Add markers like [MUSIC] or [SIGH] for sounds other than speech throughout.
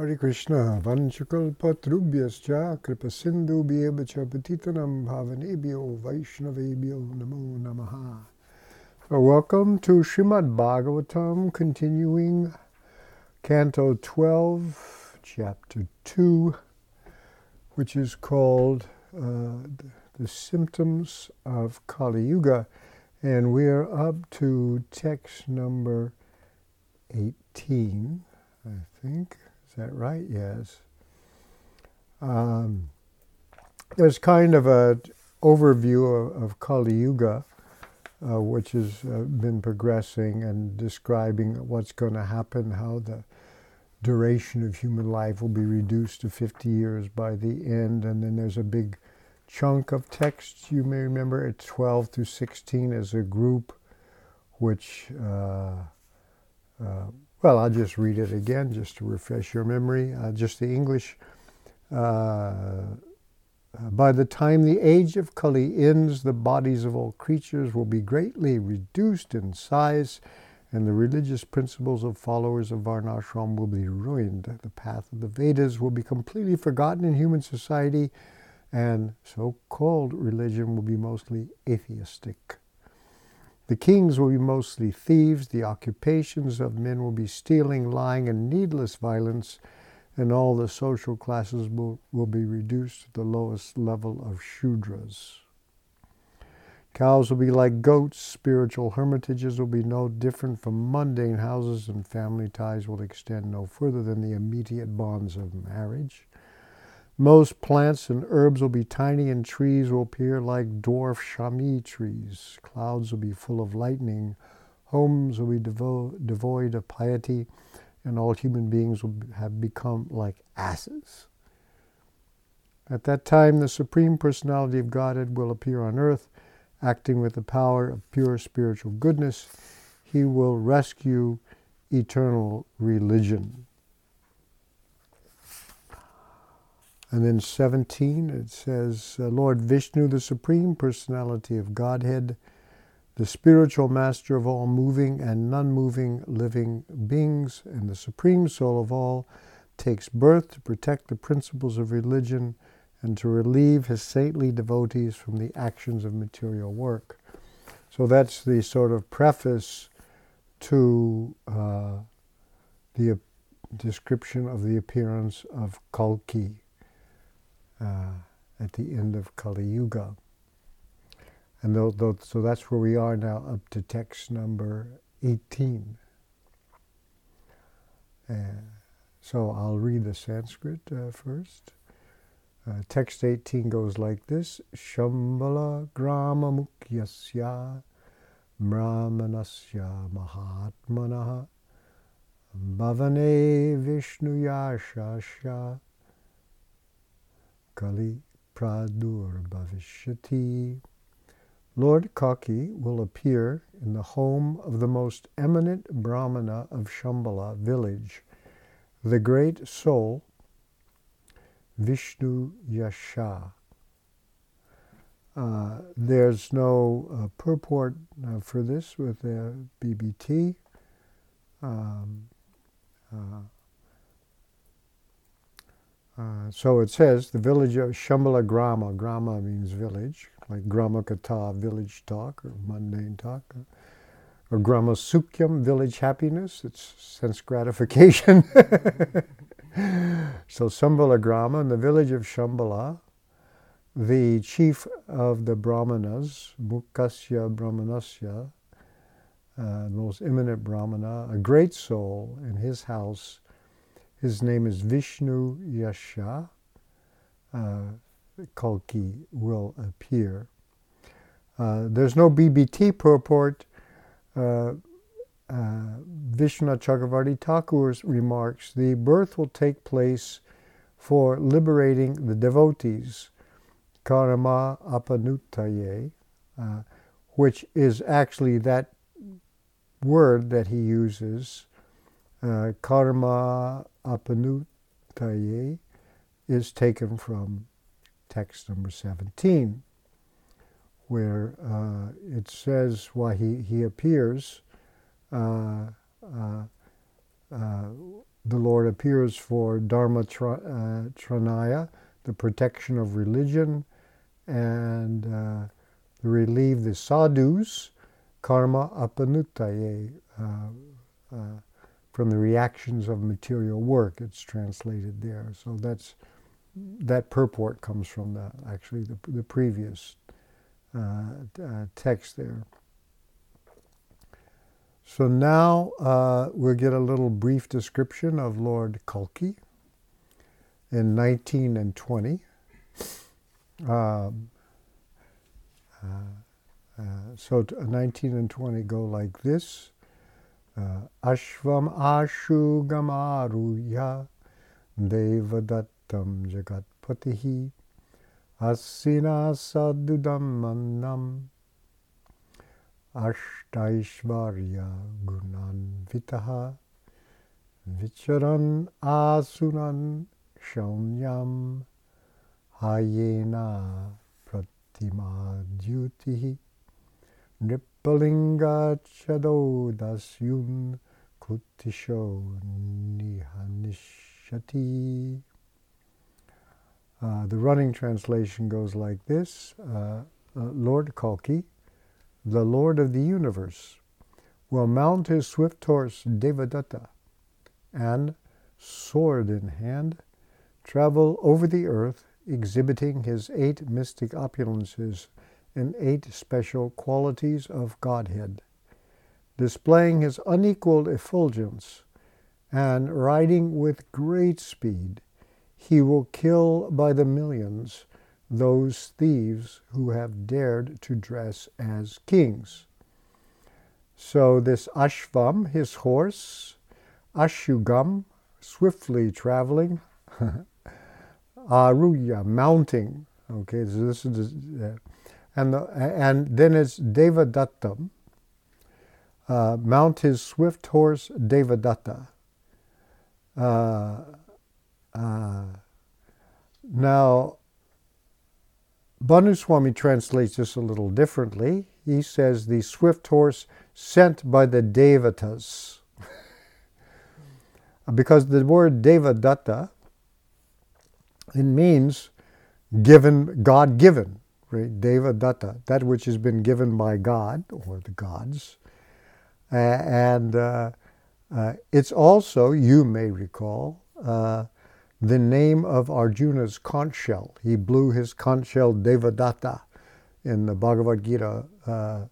Hare Krishna, Vanchakalpatrubhyascha, Kripasindhubhyevacha Patitanam Pavanebhyo Vaishnavebhyo Namo Namaha. So welcome to Srimad Bhagavatam, continuing Canto 12, Chapter 2, which is called uh, The Symptoms of Kali Yuga. And we are up to text number 18, I think. Is that right? Yes. Um, there's kind of an overview of, of Kali Yuga, uh, which has uh, been progressing and describing what's going to happen, how the duration of human life will be reduced to 50 years by the end. And then there's a big chunk of text, you may remember, it's 12 through 16 as a group, which uh, uh well, I'll just read it again just to refresh your memory. Uh, just the English. Uh, uh, by the time the age of Kali ends, the bodies of all creatures will be greatly reduced in size, and the religious principles of followers of Varnashram will be ruined. The path of the Vedas will be completely forgotten in human society, and so called religion will be mostly atheistic. The kings will be mostly thieves, the occupations of men will be stealing, lying, and needless violence, and all the social classes will, will be reduced to the lowest level of Shudras. Cows will be like goats, spiritual hermitages will be no different from mundane houses, and family ties will extend no further than the immediate bonds of marriage. Most plants and herbs will be tiny, and trees will appear like dwarf shami trees. Clouds will be full of lightning. Homes will be devo- devoid of piety, and all human beings will have become like asses. At that time, the Supreme Personality of Godhead will appear on earth, acting with the power of pure spiritual goodness. He will rescue eternal religion. And then 17, it says, uh, Lord Vishnu, the Supreme Personality of Godhead, the spiritual master of all moving and non moving living beings, and the supreme soul of all, takes birth to protect the principles of religion and to relieve his saintly devotees from the actions of material work. So that's the sort of preface to uh, the description of the appearance of Kalki uh, at the end of Kali Yuga. And so that's where we are now, up to text number 18. Uh, so I'll read the Sanskrit uh, first. Uh, text 18 goes like this Shambhala Grama Brahmanasya Mahatmanaha Bhavane Vishnu Yashasya Kali Pradur Bhavishyati. Lord Kalki will appear in the home of the most eminent Brahmana of Shambhala village, the great soul Vishnu Yasha. Uh, there's no uh, purport uh, for this with the BBT. Um, uh, so it says the village of Shambhala Grama. Grama means village, like Grama Kata, village talk or mundane talk. Uh, or Grama Sukyam, village happiness. It's sense gratification. [LAUGHS] so Shambhala Grama, in the village of Shambhala, the chief of the Brahmanas, Mukasya Brahmanasya, uh, most eminent Brahmana, a great soul in his house his name is Vishnu Yasha. Uh, Kalki will appear. Uh, there's no BBT purport. Uh, uh, Vishwanath Chakravarti Thakur's remarks the birth will take place for liberating the devotees, karma apanutaye, uh, which is actually that word that he uses, uh, karma apanutaye is taken from text number 17, where uh, it says why he, he appears uh, uh, uh the Lord appears for Dharma uh, Tranaya, the protection of religion, and uh, relieve the sadhus, karma apanutaye, uh, from the reactions of material work. It's translated there. So that's that purport comes from the actually the, the previous uh, uh, text there. So now uh, we'll get a little brief description of Lord Kalki in 19 and 20. Um, uh, uh, so 19 and 20 go like this. अश्वम् आशुगमारुह्य देवदत्तं जगत्पतिः हस्सिना सदुदं मन्दम् अष्टैश्वर्यगुणान्वितः विचरन् आसुनन् शौन्यं हायेना Pratima द्युतिः Hayena Pratimadyutihi Nripalinga Chado Kutisho Nihanishati. Uh, the running translation goes like this uh, uh, Lord Kalki, the Lord of the universe, will mount his swift horse Devadatta and, sword in hand, travel over the earth, exhibiting his eight mystic opulences and eight special qualities of Godhead, displaying his unequaled effulgence, and riding with great speed, he will kill by the millions those thieves who have dared to dress as kings. So, this Ashvam, his horse, Ashugam, swiftly traveling, [LAUGHS] Aruya, mounting. Okay, so this is, uh, and, the, and then it's Devadattam, uh, mount his swift horse Devadatta. Uh, uh, now, Bhanuswami translates this a little differently. He says the swift horse sent by the Devatas. [LAUGHS] because the word Devadatta, it means given, God given, right? Devadatta, that which has been given by God or the gods. Uh, and uh, uh, it's also, you may recall, uh, the name of Arjuna's conch shell. He blew his conch shell Devadatta in the Bhagavad Gita uh,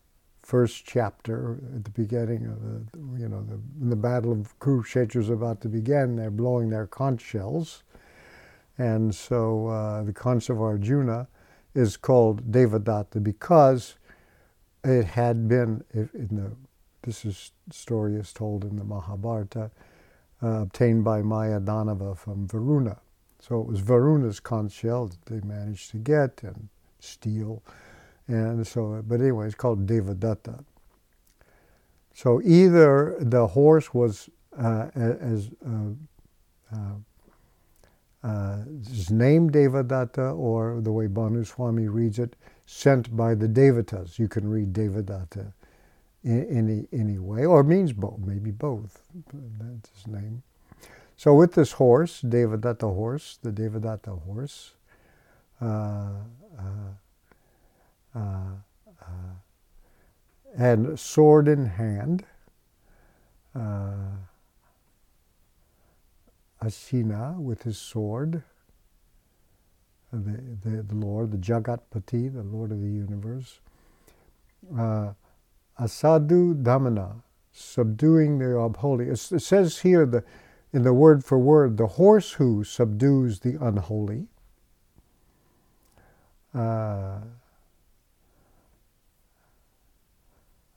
first chapter at the beginning of the, you know, the, the battle of Kurukshetra is about to begin. They're blowing their conch shells. And so uh, the conch of Arjuna is called Devadatta because it had been, in the, this is, story is told in the Mahabharata, uh, obtained by Maya Danava from Varuna. So it was Varuna's conch shell that they managed to get and steal. And so, but anyway, it's called Devadatta. So either the horse was uh, as uh, uh, is named Devadatta, or the way Bhanu Swami reads it, sent by the Devatas. You can read Devadatta in any, any way, or means both, maybe both. That's his name. So with this horse, Devadatta horse, the Devadatta horse, uh, uh, uh, uh and sword in hand, uh, Asina with his sword, the, the, the Lord, the Jagatpati, the Lord of the universe. Uh, Asadu Dhamana, subduing the unholy. It says here the, in the word for word, the horse who subdues the unholy. Uh,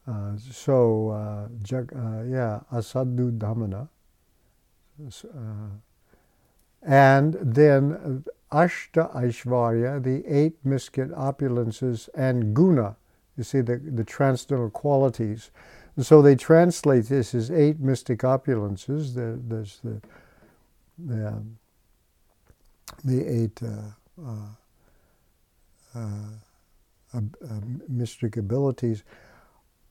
uh, so, uh, jag, uh, yeah, Asadu Dhamana. Uh, and then Ashta Aishvarya, the eight mystic opulences, and Guna, you see, the, the transcendental qualities. And so they translate this as eight mystic opulences. The, there's the, the, um, the eight uh, uh, uh, mystic abilities.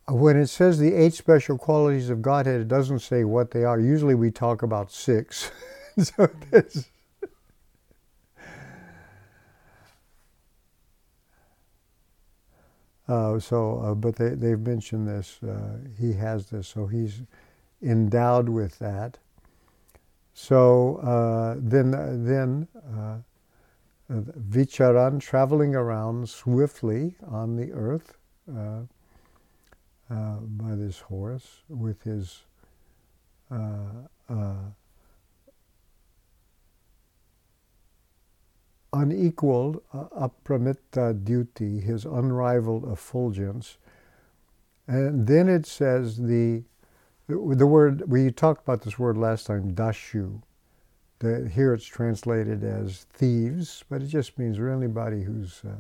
When it says the eight special qualities of Godhead, it doesn't say what they are. Usually we talk about six. [LAUGHS] so this. Uh, so, uh, but they, they've mentioned this. Uh, he has this, so he's endowed with that. So uh, then, then uh, Vicharan, traveling around swiftly on the earth uh, by this horse with his uh, uh, unequaled uh, dyuti, his unrivaled effulgence. And then it says the the word we talked about this word last time, dashu. The, here it's translated as thieves, but it just means really anybody who's, uh,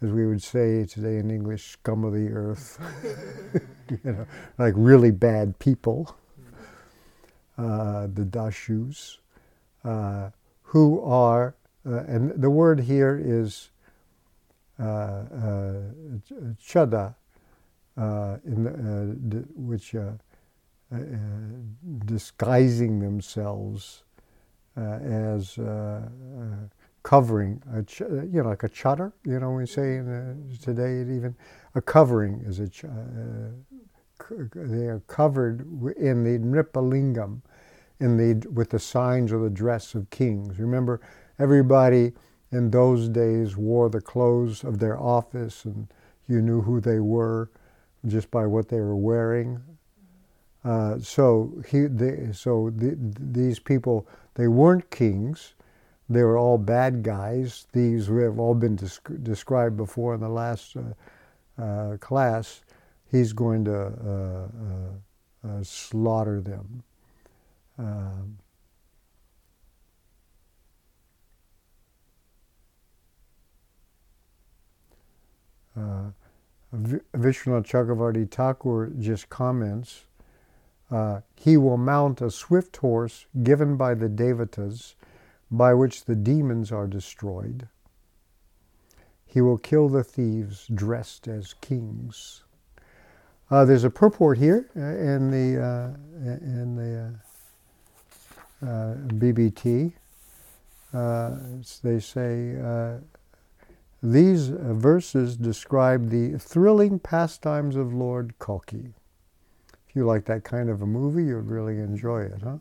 as we would say today in English, scum of the earth, [LAUGHS] you know, like really bad people. Uh, the dashus, uh, who are, uh, and the word here is uh, uh, chada, in the, which disguising themselves uh, as uh, uh, covering, ch- you know, like a chadar, you know, we say in, today even a covering is a, ch- they are covered in the nripalingam, in the with the signs of the dress of kings. Remember, everybody in those days wore the clothes of their office, and you knew who they were just by what they were wearing. Uh, so he, they, so the, these people they weren't kings. They were all bad guys. These have all been desc- described before in the last uh, uh, class. He's going to uh, uh, uh slaughter them. Um, uh, Vishwanath Chakravarti Thakur just comments uh, he will mount a swift horse given by the Devatas, by which the demons are destroyed. He will kill the thieves dressed as kings. Uh, there's a purport here uh, in the uh, in the uh, BBT. they say these verses describe the thrilling pastimes of Lord Kalki If you like that kind of a movie, you'd really enjoy it, huh?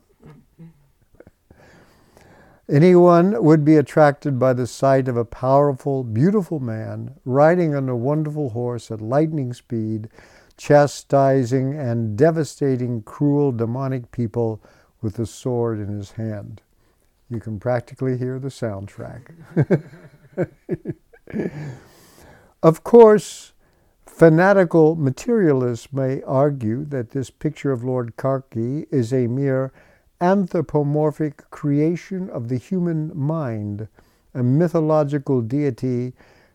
Anyone would be attracted by the sight of a powerful, beautiful man riding on a wonderful horse at lightning speed, chastising and devastating cruel, demonic people with a sword in his hand. You can practically hear the soundtrack. [LAUGHS] of course, Fanatical materialists may argue that this picture of Lord Kalki is a mere anthropomorphic creation of the human mind, a mythological deity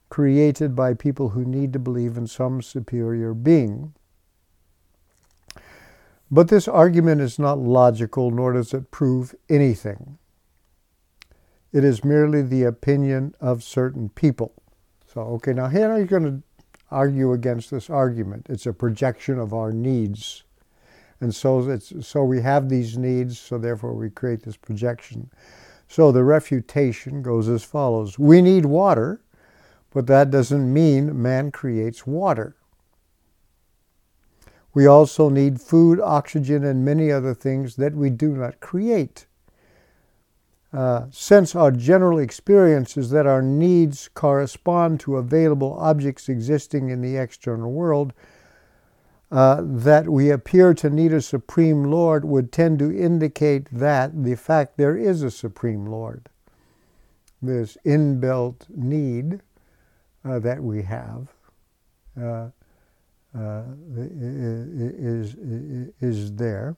created by people who need to believe in some superior being. But this argument is not logical, nor does it prove anything. It is merely the opinion of certain people. So, okay, now here you're going to argue against this argument. It's a projection of our needs. And so, it's, so we have these needs, so therefore we create this projection. So the refutation goes as follows We need water, but that doesn't mean man creates water. We also need food, oxygen, and many other things that we do not create. Uh, since our general experience is that our needs correspond to available objects existing in the external world, uh, that we appear to need a supreme Lord would tend to indicate that the fact there is a supreme Lord. This inbuilt need uh, that we have uh, uh, is, is there.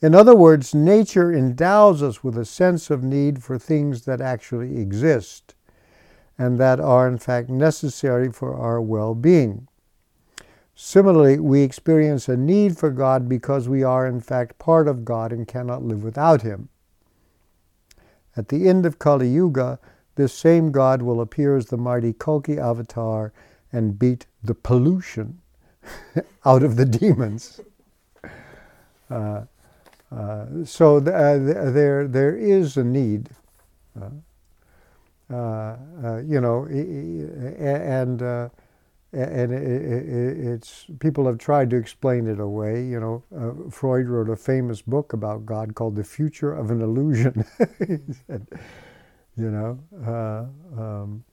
In other words, nature endows us with a sense of need for things that actually exist and that are in fact necessary for our well being. Similarly, we experience a need for God because we are in fact part of God and cannot live without Him. At the end of Kali Yuga, this same God will appear as the mighty Kalki avatar and beat the pollution [LAUGHS] out of the demons. Uh, uh, so th- uh, there, there is a need, uh, uh, you know, and and it's people have tried to explain it away. You know, uh, Freud wrote a famous book about God called "The Future of an Illusion." [LAUGHS] said, you know, uh, um,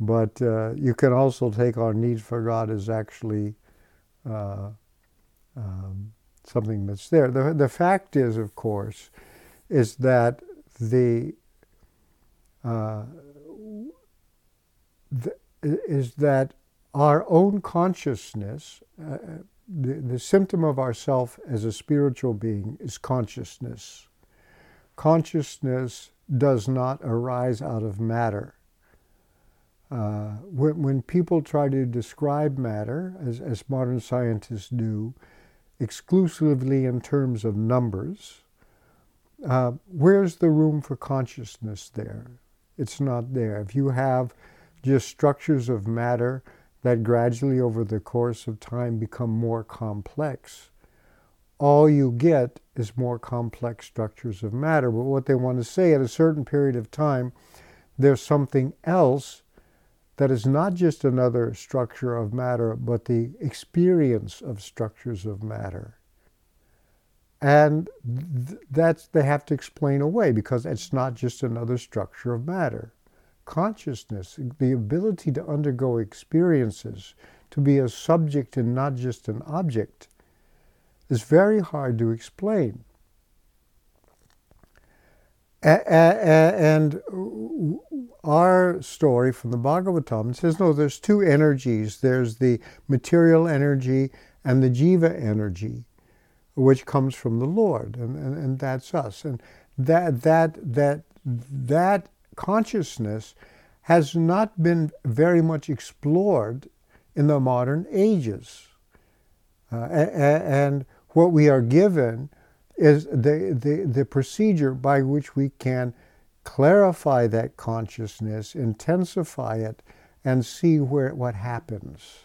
but uh, you can also take our need for God as actually uh, um, something that's there. The the fact is, of course, is that the, uh, the is that our own consciousness, uh, the, the symptom of ourself as a spiritual being is consciousness. Consciousness does not arise out of matter. Uh, when, when, people try to describe matter, as, as modern scientists do, exclusively in terms of numbers, uh, where's the room for consciousness there? It's not there. If you have just structures of matter that gradually over the course of time become more complex. All you get is more complex structures of matter. But what they want to say at a certain period of time, there's something else that is not just another structure of matter, but the experience of structures of matter. And th- that's they have to explain away because it's not just another structure of matter consciousness, the ability to undergo experiences, to be a subject and not just an object, is very hard to explain. And our story from the Bhagavatam says no, there's two energies there's the material energy and the jiva energy, which comes from the Lord, and, and, and that's us. And that, that, that, that consciousness has not been very much explored in the modern ages. Uh, and what we are given is the, the, the procedure by which we can clarify that consciousness, intensify it, and see where what happens.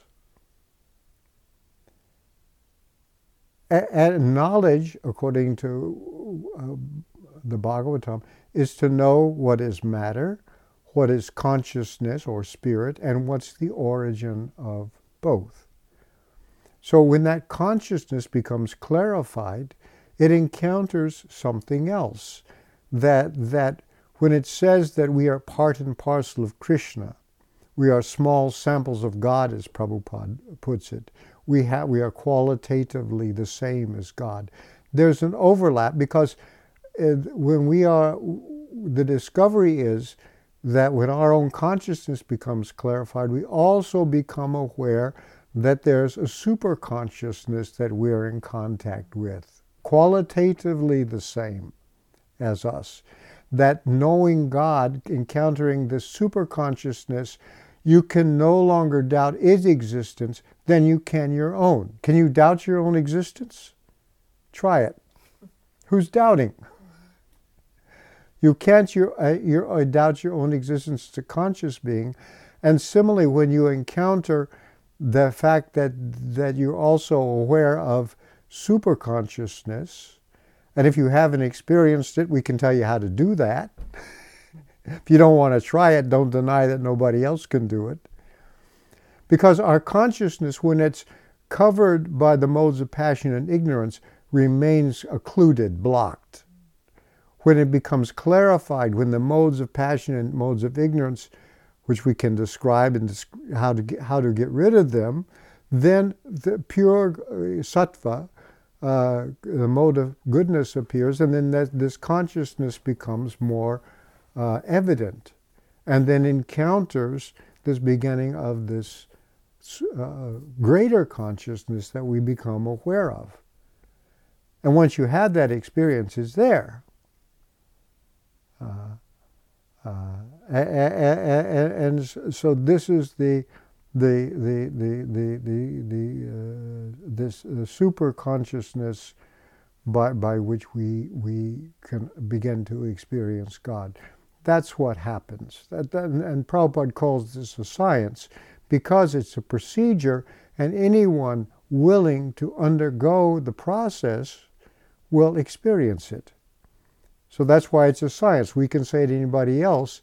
And knowledge, according to uh, the Bhagavatam, is to know what is matter, what is consciousness or spirit, and what's the origin of both. So when that consciousness becomes clarified, it encounters something else. That, that when it says that we are part and parcel of Krishna, we are small samples of God, as Prabhupada puts it. We, have, we are qualitatively the same as God. There's an overlap because when we are, the discovery is that when our own consciousness becomes clarified, we also become aware that there's a super consciousness that we're in contact with, qualitatively the same as us. That knowing God, encountering this super consciousness, you can no longer doubt its existence than you can your own. Can you doubt your own existence? Try it. Who's doubting? You can't uh, uh, doubt your own existence a conscious being. And similarly, when you encounter the fact that, that you're also aware of superconsciousness, and if you haven't experienced it, we can tell you how to do that. [LAUGHS] if you don't want to try it, don't deny that nobody else can do it. Because our consciousness, when it's covered by the modes of passion and ignorance, remains occluded, blocked when it becomes clarified, when the modes of passion and modes of ignorance, which we can describe and how to get, how to get rid of them, then the pure uh, sattva, uh, the mode of goodness appears, and then that, this consciousness becomes more uh, evident, and then encounters this beginning of this uh, greater consciousness that we become aware of. And once you have that experience, it's there. Uh, uh, and, and, so this is the the the the the the, the uh, this super consciousness by by which we we can begin to experience God. That's what happens. That, that, and Prabhupada calls this a science because it's a procedure And anyone willing to undergo the process will experience it. So that's why it's a science. We can say to anybody else,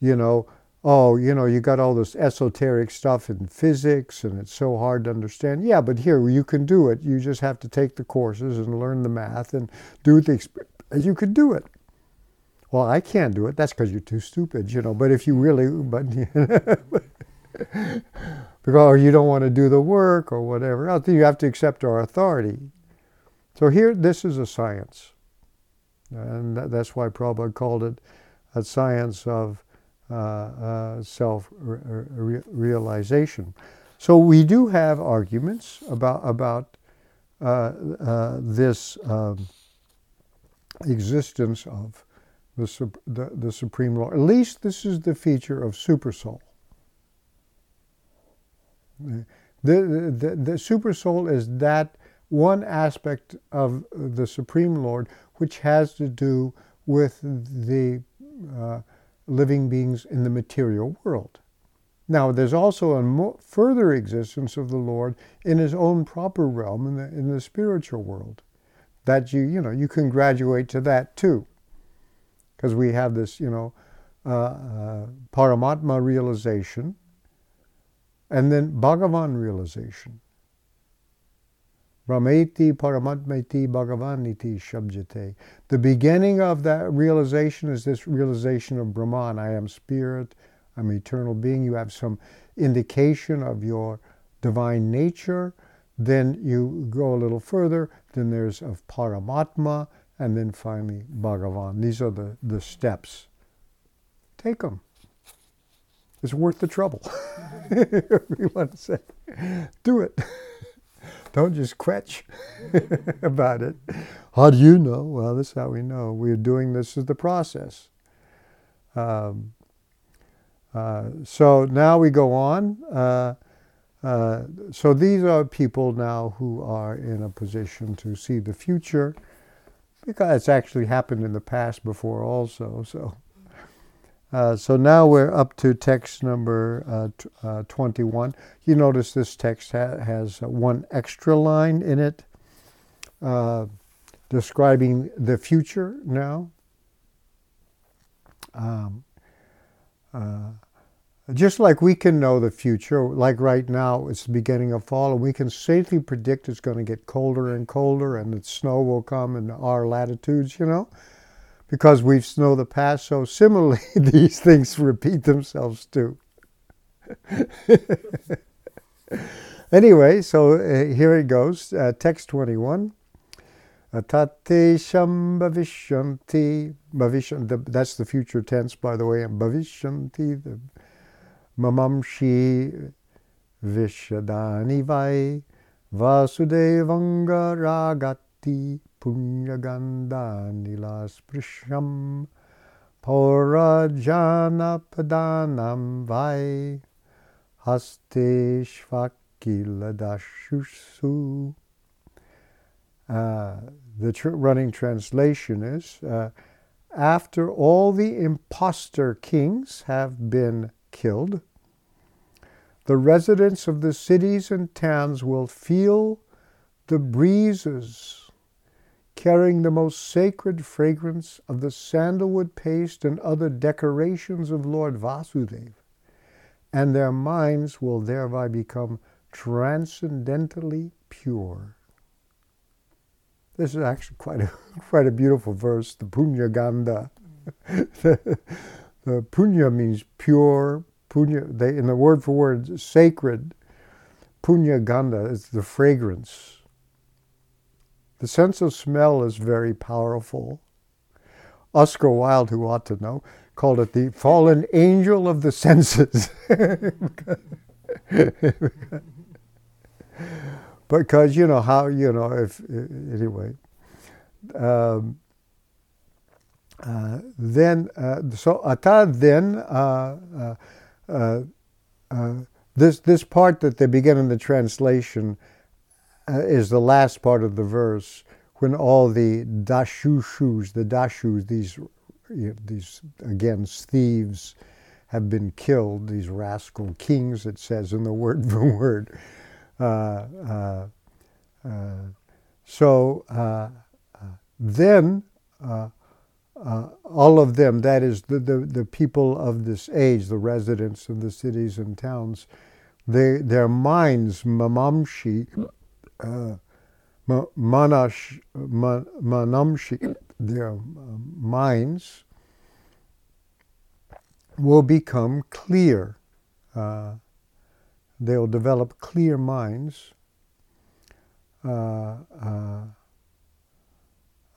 you know, oh, you know, you got all this esoteric stuff in physics and it's so hard to understand. Yeah, but here you can do it. You just have to take the courses and learn the math and do the. You could do it. Well, I can't do it. That's because you're too stupid, you know. But if you really, but [LAUGHS] because you don't want to do the work or whatever you have to accept our authority. So here, this is a science, and that's why Prabhupada called it a science of uh, uh, self re- realization. So we do have arguments about about uh, uh this um, existence of the, the, the supreme Lord. At least this is the feature of supersoul. The, the, the, the supersoul is that one aspect of the supreme Lord which has to do with the uh, living beings in the material world. Now, there's also a mo- further existence of the Lord in his own proper realm in the, in the spiritual world. That you, you know, you can graduate to that too. Because we have this, you know, uh, uh, Paramatma realization and then Bhagavan realization. Brahmeti Paramatmeti Bhagavaniti Shabjate. The beginning of that realization is this realization of Brahman. I am spirit, I'm eternal being. You have some indication of your divine nature. Then you go a little further. Then there's of Paramatma, and then finally Bhagavan. These are the, the steps. Take them. It's worth the trouble. [LAUGHS] Everyone say, do it. [LAUGHS] Don't just quetch [LAUGHS] about it. How do you know? Well, this is how we know. We're doing this as the process. Um, uh, so now we go on. Uh, uh, so these are people now who are in a position to see the future because it's actually happened in the past before also. So uh, so now we're up to text number uh, t- uh, 21. You notice this text ha- has one extra line in it uh, describing the future now. Um, uh, just like we can know the future, like right now, it's the beginning of fall, and we can safely predict it's going to get colder and colder, and that snow will come in our latitudes, you know because we know the past. So similarly, [LAUGHS] these things repeat themselves too. [LAUGHS] anyway, so uh, here it goes. Uh, text 21. Atate sham that's the future tense, by the way. And bhavishanti, the mamamshi vishadani vai vasudevanga ragati punyagandhanilasprishyam paurajanapadanam vai hasteshvakiladashusu. Uh, the tr- running translation is uh, After all the impostor kings have been killed, the residents of the cities and towns will feel the breezes carrying the most sacred fragrance of the sandalwood paste and other decorations of Lord Vasudeva, and their minds will thereby become transcendently pure. This is actually quite a, [LAUGHS] quite a beautiful verse, the Punya Ganda. [LAUGHS] the, the Punya means pure, Punya, they, in the word for word, sacred. Punya Ganda is the fragrance the sense of smell is very powerful. Oscar Wilde, who ought to know, called it the fallen angel of the senses. [LAUGHS] because you know how you know if anyway um, uh, then uh, so ata then uh, uh, uh, this this part that they begin in the translation uh, is the last part of the verse when all the dashushus, the dashus, these, these again thieves, have been killed. These rascal kings, it says in the [LAUGHS] word for word. uh, so then uh, all of them, that is, the, the, the, people of this age, the residents of the cities and towns, they, their minds, mamamshi, uh, manash, manamshi, their uh, minds will become clear. Uh, they'll develop clear minds. Uh, uh,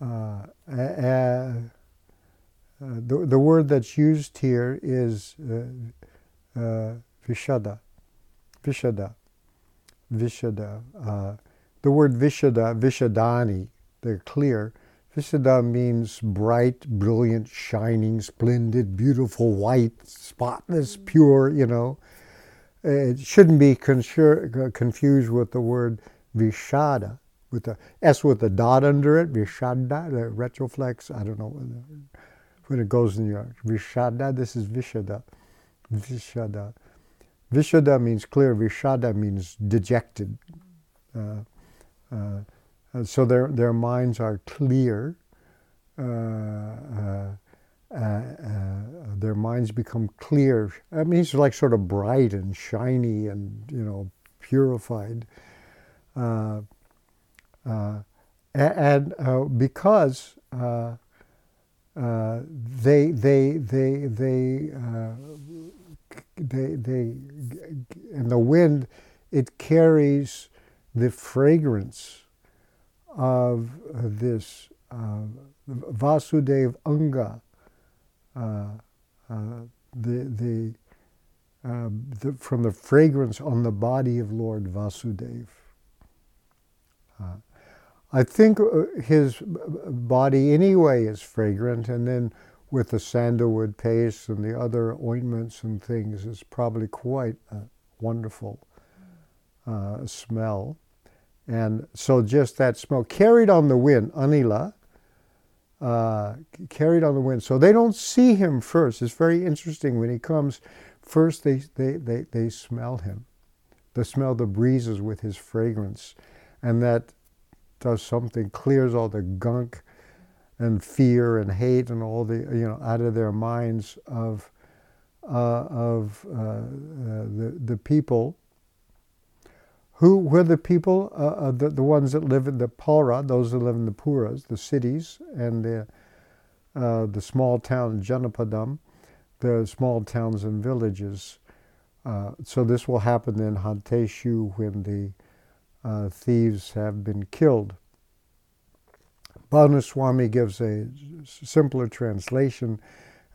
uh uh, the, the word that's used here is vishada. Vishada. Vishada. The word vishada, vishadani, they're clear. Vishada means bright, brilliant, shining, splendid, beautiful, white, spotless, pure, you know. It shouldn't be confused with the word vishada, with the S with a dot under it, vishada, the retroflex, I don't know when it goes in your Vishada, this is Vishada. Vishada. Vishada means clear, Vishada means dejected. Uh, uh, so their, their minds are clear. Uh, uh, uh, their minds become clear. I mean, means like sort of bright and shiny and, you know, purified. and because uh, they they they they uh, they they and the wind it carries the fragrance of this uh, Vasudev Anga, uh, uh, the the, the, from the fragrance on the body of Lord Vasudev. I think uh, his body anyway is fragrant, and then with the sandalwood paste and the other ointments and things, it's probably quite a wonderful uh, smell. And so just that smell carried on the wind, Anila, uh, carried on the wind. So they don't see him first. It's very interesting when he comes. First, they, they, they, they smell him. They smell the breezes with his fragrance. And that does something, clears all the gunk and fear and hate and all the, you know, out of their minds of, uh, of uh, uh, the, the people. Who were the people, uh, uh, the, the ones that live in the Pura, those that live in the Puras, the cities, and the, uh, the small town Janapadam, the small towns and villages. so this will happen in Hanteshu when the uh, thieves have been killed. Bhanuswami gives a simpler translation.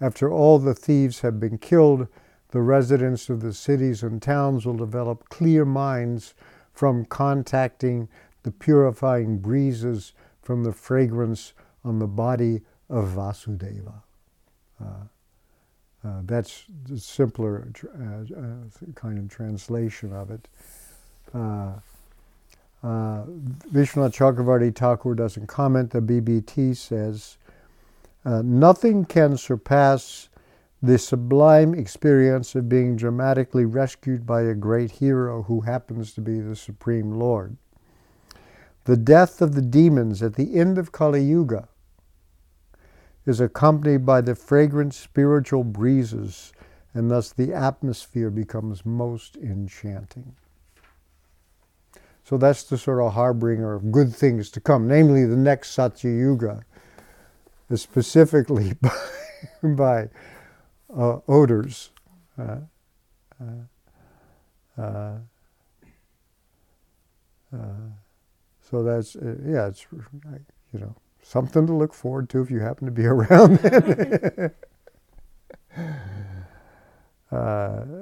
After all the thieves have been killed, the residents of the cities and towns will develop clear minds from contacting the purifying breezes from the fragrance on the body of Vasudeva. Uh, uh, that's the simpler uh, uh, kind of translation of it. Uh, uh, Vishwanath Chakravarti Thakur doesn't comment. The BBT says, Nothing can surpass the sublime experience of being dramatically rescued by a great hero who happens to be the Supreme Lord. The death of the demons at the end of Kali Yuga is accompanied by the fragrant spiritual breezes, and thus the atmosphere becomes most enchanting. So that's the sort of harbinger of good things to come, namely the next Satya Yuga, specifically [LAUGHS] by, by uh, odors. Uh, uh, uh, uh so that's yeah, it's you know something to look forward to if you happen to be [LAUGHS] around.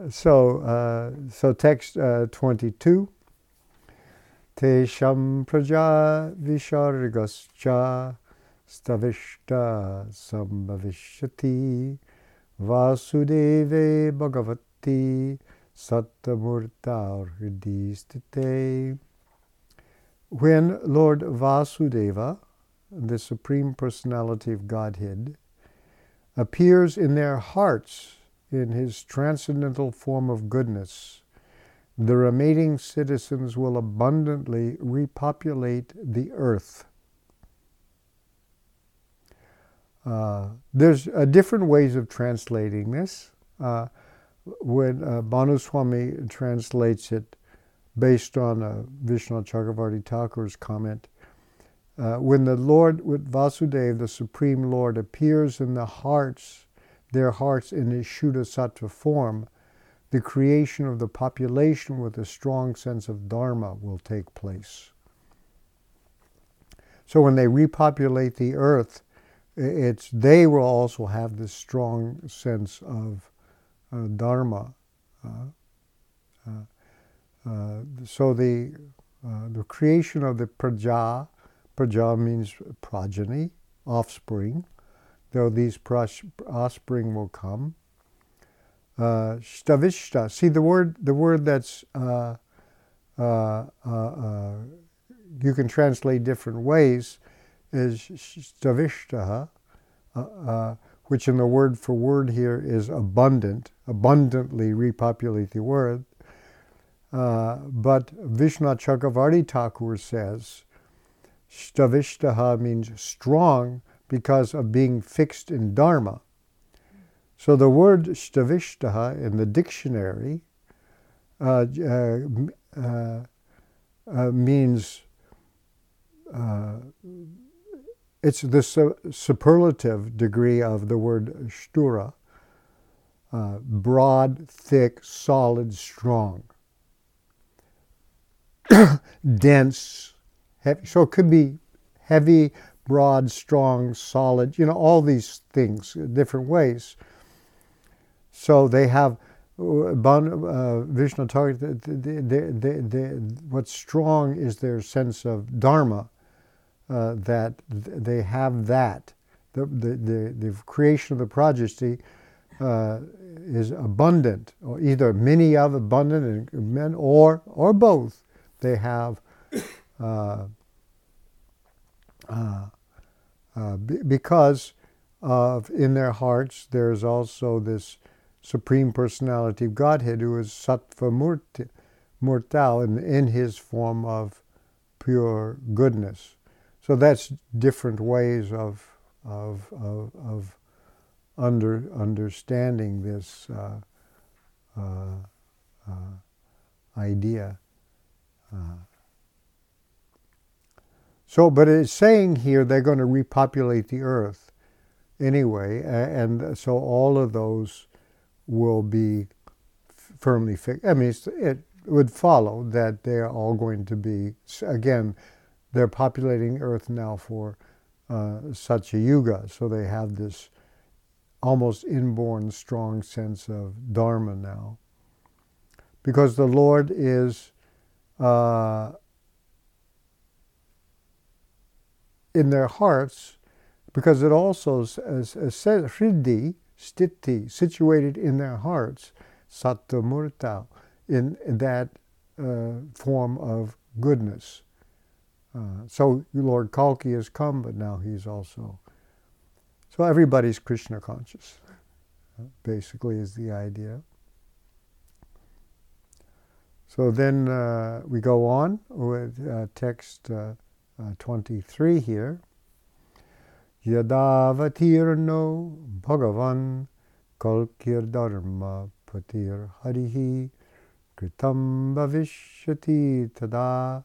[LAUGHS] so so text twenty two. Tesham praja vishargascha stavishta sambhavishyati vasudeve bhagavati sattamurta hridistite. When Lord Vasudeva, the Supreme Personality of Godhead, appears in their hearts in his transcendental form of goodness, the remaining citizens will abundantly repopulate the earth. Uh, there's uh, different ways of translating this. Uh, when uh, Bhanuswami translates it based on uh, Vishwanath Chakravarti Thakur's comment, uh, when the Lord, with Vasudeva, the Supreme Lord, appears in the hearts, their hearts in his Shuddha Sattva form, the creation of the population with a strong sense of Dharma will take place. So when they repopulate the earth, it's they will also have this strong sense of uh, dharma. Uh, uh, uh so the uh, the creation of the praja, praja means progeny, offspring. Though these offspring will come. Uh. See the word the word that's you can translate different ways is stavishtaha, uh, uh, which in the word for word here is abundant, abundantly repopulate the word. Uh, but Vishwanath Chakravarti Thakur says, Stavishtaha means strong because of being fixed in Dharma. So the word Stavishtaha in the dictionary uh, uh, uh, means it's the su- superlative degree of the word shtura uh, broad, thick, solid, strong, [CLEARS THROAT] dense, heavy. So it could be heavy, broad, strong, solid, you know, all these things, different ways. So they have. Uh, uh Vishwanath Thakur, what's strong is their sense of dharma, uh, that they have that. The, the, the, the, creation of the progeny uh, is abundant, or either many of abundant men, or or both. They have uh, uh, uh because of in their hearts there is also this supreme personality of Godhead who is Sattva Murti, Murtal in, in his form of pure goodness. So that's different ways of of of, of under understanding this uh, uh, uh, idea. Uh. so, but it's saying here they're going to repopulate the earth anyway, and so all of those will be firmly fixed. I mean, it would follow that they're all going to be again they're populating Earth now for uh, Satya Yuga, so they have this almost inborn strong sense of Dharma now. Because the Lord is uh, in their hearts, because it also says Stiti, situated in their hearts, Sattamurta, in that uh, form of goodness. Uh, so Lord Kalki has come, but now he's also. So everybody's Krishna conscious, uh, basically, is the idea. So then uh, we go on with uh, text uh, 23 here. Yadavatirno Bhagavan Kalkir Dharma Patir Harihi Kritam Bhavishyati Tada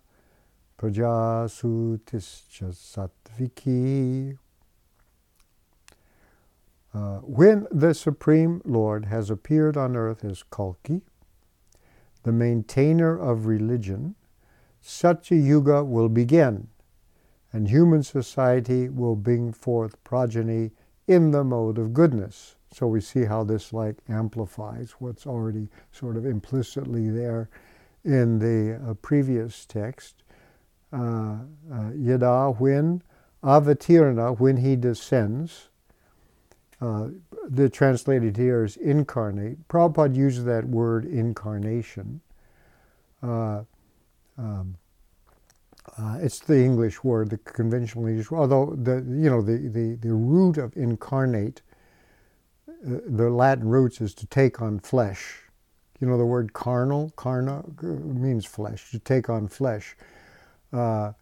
Prajasutischa Sattviki. Uh, when the Supreme Lord has appeared on earth as Kalki, the maintainer of religion, such a yuga will begin, and human society will bring forth progeny in the mode of goodness. So we see how this like amplifies what's already sort of implicitly there in the uh, previous text. Uh, uh, yada, when, avatirna, when he descends. Uh, the translated here is incarnate. Prabhupada uses that word incarnation. Uh, um, uh, it's the English word, the conventional English word, although the, you know, the, the, the root of incarnate, uh, the Latin roots is to take on flesh. You know the word carnal? Karna means flesh. to take on flesh. Uh,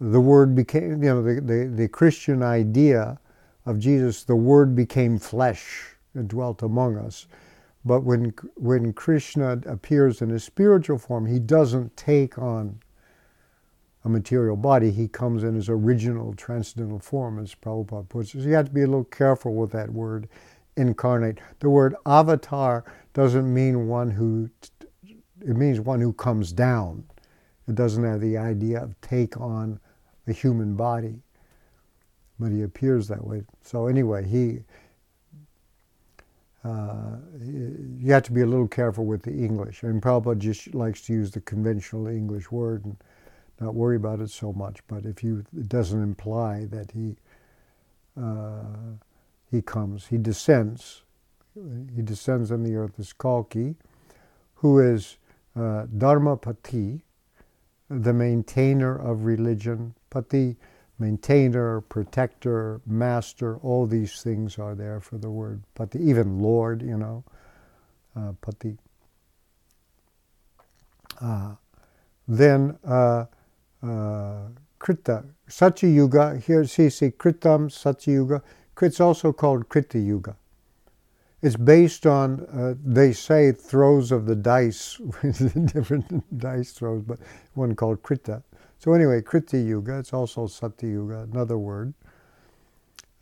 the word became, you know, the, the, the Christian idea of Jesus, the word became flesh and dwelt among us. But when, when Krishna appears in a spiritual form, he doesn't take on a material body. He comes in his original transcendental form, as Prabhupada puts it. So you have to be a little careful with that word, incarnate. The word avatar doesn't mean one who, it means one who comes down. It doesn't have the idea of take on a human body, but he appears that way. So anyway, he, uh, you have to be a little careful with the English. I mean, Prabhupada just likes to use the conventional English word and not worry about it so much. But if you, it doesn't imply that he, uh, he comes, he descends. He descends on the earth as Kalki, who is uh, Dharmapati, the maintainer of religion. but the maintainer, protector, master, all these things are there for the word Pati, even Lord, you know, uh, the Uh, then uh, uh, Krita, Satya Yuga, here see, see Kritam, Satya Yuga. It's also called Krita Yuga. It's based on, uh, they say, throws of the dice, [LAUGHS] different dice throws, but one called Krita. So anyway, Krita Yuga, it's also Satya Yuga, another word.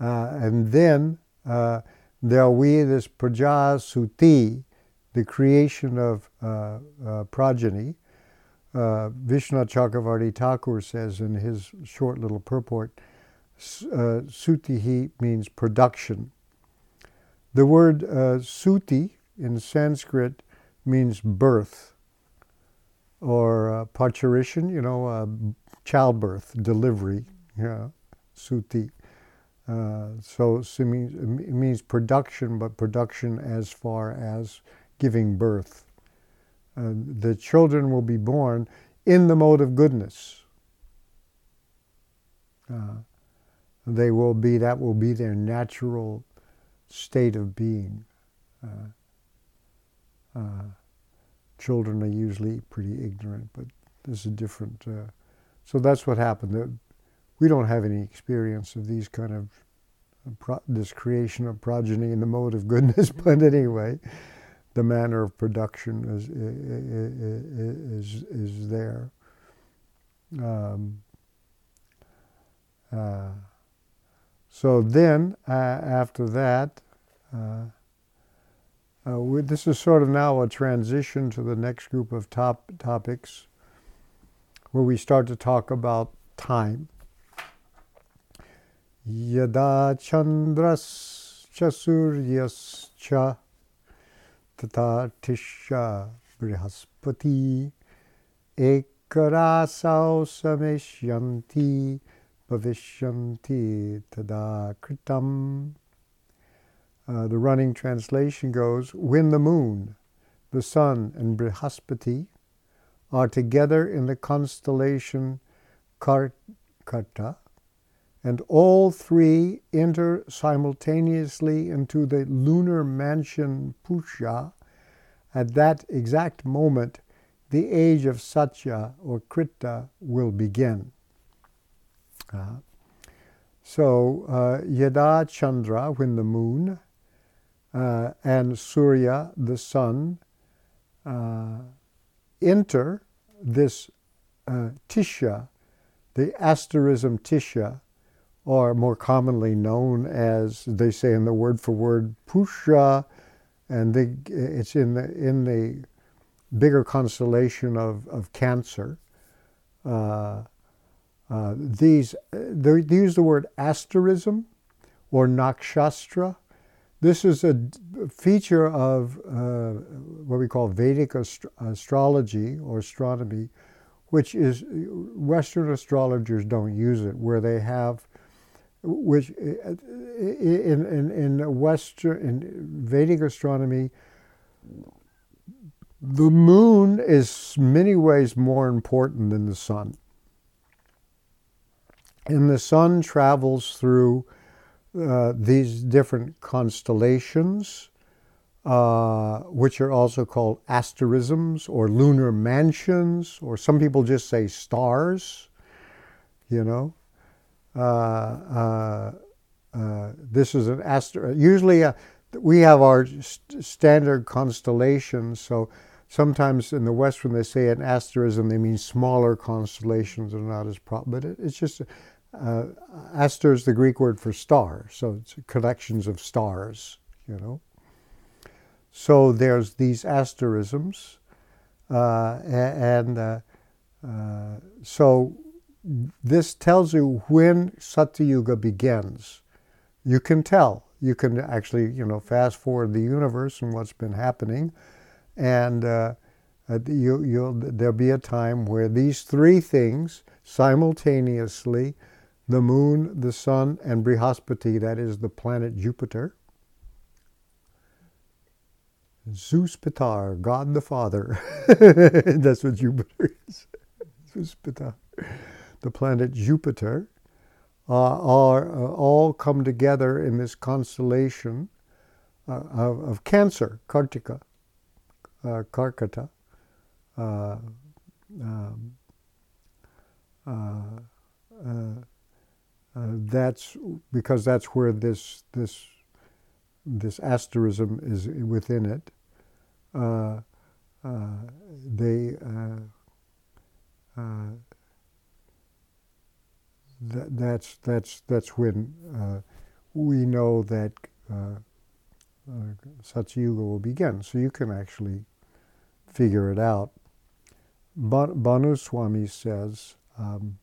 Uh, and then uh, there we, this Prajasuti, the creation of uh, uh progeny. Uh, Vishwanath Chakravarti Thakur says in his short little purport, uh, Sutihi means production. The word uh, suti in Sanskrit means birth or uh, parturition, you know, uh, childbirth, delivery, yeah, suti. Uh, so it means, it means production, but production as far as giving birth. Uh, the children will be born in the mode of goodness. Uh, they will be, that will be their natural state of being. Uh, uh, children are usually pretty ignorant, but this is different. Uh, so that's what happened. We don't have any experience of these kind of this creation of progeny in the mode of goodness, [LAUGHS] but anyway, the manner of production is is is, is there. Um, uh, so then, uh, after that, uh, uh, we, this is sort of now a transition to the next group of top topics where we start to talk about time. Yada chandras chasuryascha tata tisha brihaspati ekarasau sameshyanti bhavishyanti tada kritam. Uh, the running translation goes, when the moon, the sun, and Brihaspati are together in the constellation Karkata, and all three enter simultaneously into the lunar mansion Pusha, at that exact moment, the age of Satya or Krita will begin. So, uh, Yada Chandra, when the moon, uh, and Surya, the sun, uh, enter this uh, Tisha, the asterism Tisha, or more commonly known as they say in the word for word Pusha, and they, it's in the in the bigger constellation of, of Cancer. Uh, uh, these, they use the word asterism or nakshatra. This is a feature of uh, what we call Vedic ast- astrology or astronomy, which is Western astrologers don't use it, where they have, which in, in, in Western in Vedic astronomy, the moon is many ways more important than the sun and the sun travels through uh, these different constellations uh, which are also called asterisms or lunar mansions, or some people just say stars, you know. Uh, uh, uh this is an aster. Usually, uh, we have our st- standard constellations. So sometimes in the West, when they say an asterism, they mean smaller constellations are not as pro. But it, it's just uh, aster is the Greek word for star, so it's collections of stars, you know. So there's these asterisms, uh, and uh, uh, so this tells you when Satyuga begins. You can tell. You can actually, you know, fast forward the universe and what's been happening, and uh, uh, you, you'll, there'll be a time where these three things simultaneously the moon, the sun, and Brihaspati, that is the planet Jupiter, Zeus Pitar, God the Father. [LAUGHS] That's what Jupiter is. [LAUGHS] Zeus Pitar. The planet Jupiter uh, are uh, all come together in this constellation uh, of, of, Cancer, Kartika, uh, Karkata. Uh, um, uh, that's because that's where this this this asterism is within it. Uh, uh, they uh, uh that, that's that's that's when uh, we know that uh, Satyuga will begin. So you can actually figure it out. Bhanuswami says. Um,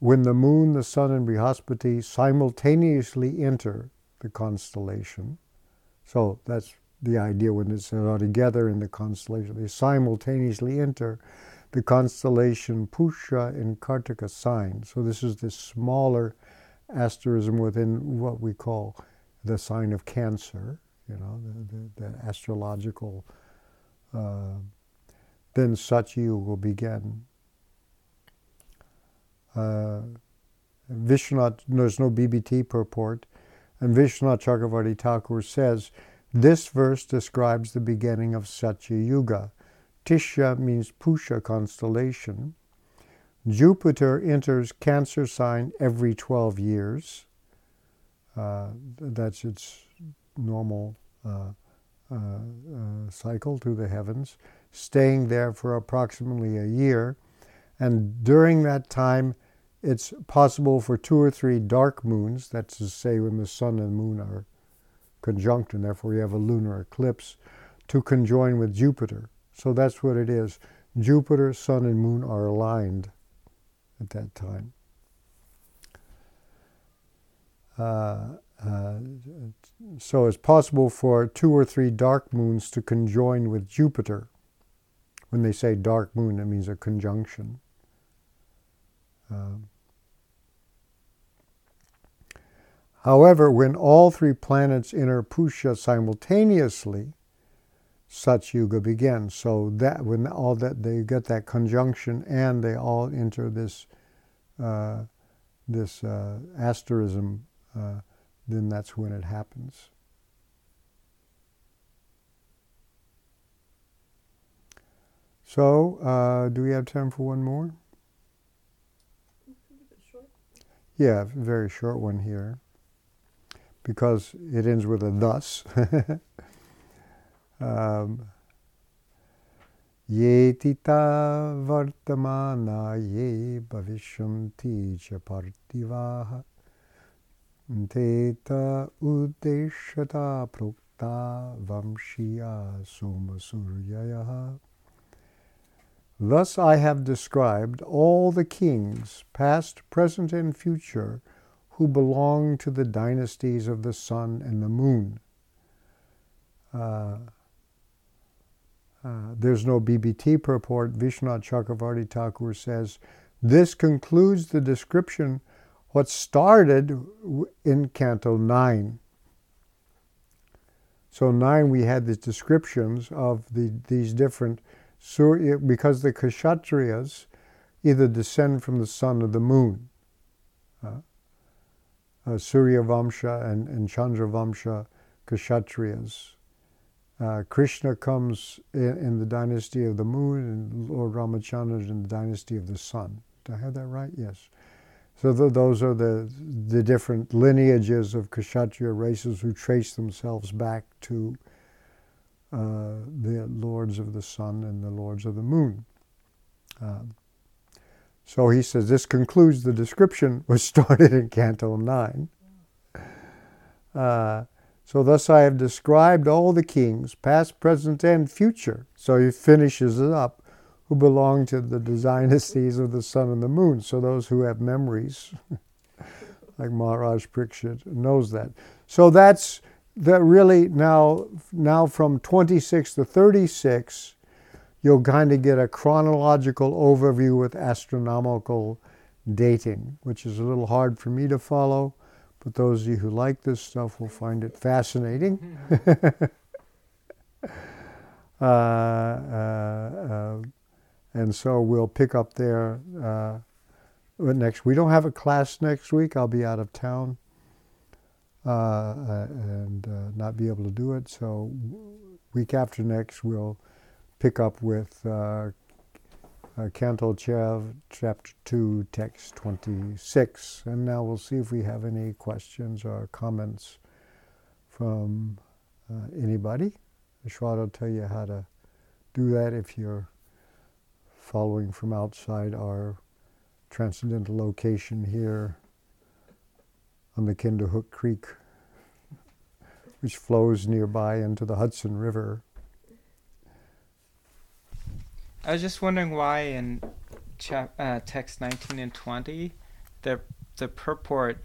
when the moon, the sun, and Brihaspati simultaneously enter the constellation. So that's the idea when it's all together in the constellation. They simultaneously enter the constellation Pusha in Kartika sign. So this is this smaller asterism within what we call the sign of Cancer, you know, the, the, the astrological. Uh, then Satyu will begin. Uh, Vishwanath, there's no BBT purport. And Vishwanath Chakravarti Thakur says, this verse describes the beginning of Satya Yuga. Tishya means Pusha constellation. Jupiter enters Cancer sign every 12 years. Uh, that's its normal uh, uh, uh, cycle to the heavens, staying there for approximately a year. And during that time, it's possible for two or three dark moons, that's to say, when the sun and moon are conjunct, and therefore you have a lunar eclipse, to conjoin with Jupiter. So that's what it is. Jupiter, sun, and moon are aligned at that time. Uh, uh, so it's possible for two or three dark moons to conjoin with Jupiter. When they say dark moon, it means a conjunction. Um, however, when all three planets enter Pusha simultaneously, such yuga begins. So that when all that they get that conjunction and they all enter this uh, this uh, asterism, uh, then that's when it happens. So, uh, do we have time for one more? Yeah, very short one here. Because it ends with a thus. [LAUGHS] um, Yetita vartamana ye bhavishanti cha partivaha Teta udeshata prokta vamshiya somasuryayaha Thus I have described all the kings, past, present, and future, who belong to the dynasties of the sun and the moon. Uh, uh, there's no BBT purport. Vishwanath Chakravarti Thakur says, This concludes the description what started in Canto 9. So, 9 we had the descriptions of the, these different Surya, because the Kshatriyas either descend from the sun or the moon. Uh, uh, Surya Vamsha and, and Chandra Vamsha Kshatriyas Uh, Krishna comes in, in, the dynasty of the moon, and Lord Ramachandra is in the dynasty of the sun. Did I have that right? Yes. So the, those are the the different lineages of Kshatriya races who trace themselves back to uh, the lords of the sun and the lords of the moon. Uh, so he says this concludes the description [LAUGHS] was started in Canto 9. Uh, so thus I have described all the kings, past, present, and future. So he finishes it up, who belong to the dynasties of the sun and the moon. So those who have memories, [LAUGHS] like Maharaj Parikshit, knows that. So that's that really now now from 26 to 36 you'll kind of get a chronological overview with astronomical dating which is a little hard for me to follow but those of you who like this stuff will find it fascinating. [LAUGHS] [LAUGHS] Uh, uh, uh, and so we'll pick up there uh, next we don't have a class next week i'll be out of town and uh, not be able to do it. So, week after next, we'll pick up with uh, Canto Chev, chapter 2, text 26. And now we'll see if we have any questions or comments from uh, anybody. Ashwad will tell you how to do that if you're following from outside our transcendental location here on the Kinderhook Creek, which flows nearby into the Hudson River. I was just wondering why in chap, uh, text 19 and 20 the the purport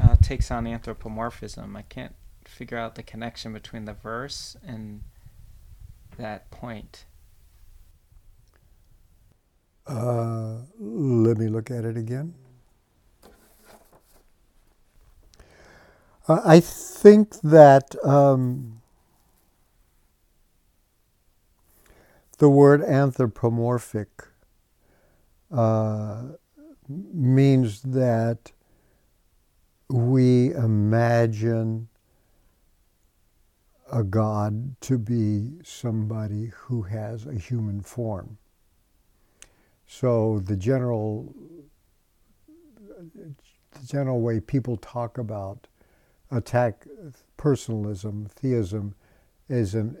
uh, takes on anthropomorphism. I can't figure out the connection between the verse and that point. Uh, let me look at it again. I think that um, the word anthropomorphic uh, means that we imagine a God to be somebody who has a human form. So the general, the general way people talk about attack personalism, theism, is an,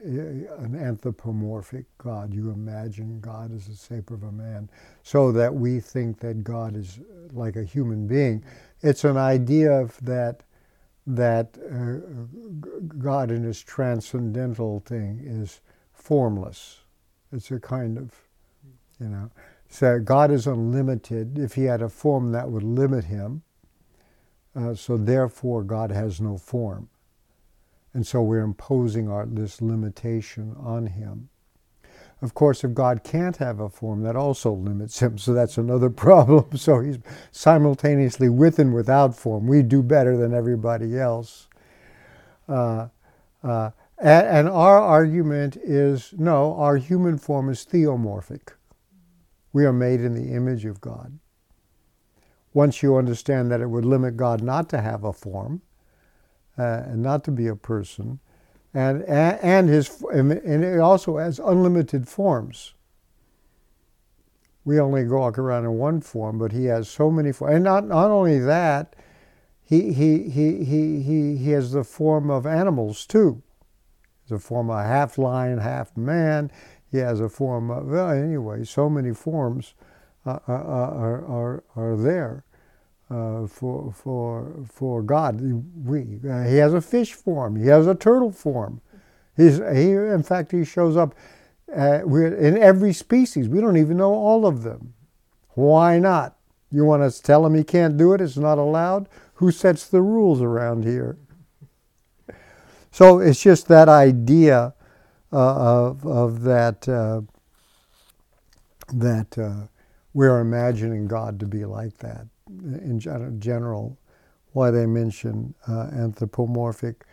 an anthropomorphic God. You imagine God as the shape of a man, so that we think that God is like a human being. It's an idea of that that uh, God in His transcendental thing is formless. It's a kind of, you know, so God is unlimited. If He had a form, that would limit Him. Uh, so therefore, God has no form. And so we're imposing our, this limitation on him. Of course, if God can't have a form, that also limits him. So that's another [LAUGHS] problem. So he's simultaneously with and without form. We do better than everybody else. Uh, uh, and, and our argument is no, our human form is theomorphic. We are made in the image of God once you understand that it would limit God not to have a form uh, and not to be a person, and and his and it also has unlimited forms. We only walk around in one form, but he has so many forms, and not not only that, he he he he he he has the form of animals too. The form of half lion, half man. He has a form of well, anyway. So many forms uh, uh, uh are, are are there uh, for for for God. We uh, he has a fish form. He has a turtle form. He's he in fact he shows up uh, in every species. We don't even know all of them. Why not? You want to tell him he can't do it? It's not allowed. Who sets the rules around here? So it's just that idea uh, of of that uh, that uh, we're imagining God to be like that in general why they mention uh, anthropomorphic.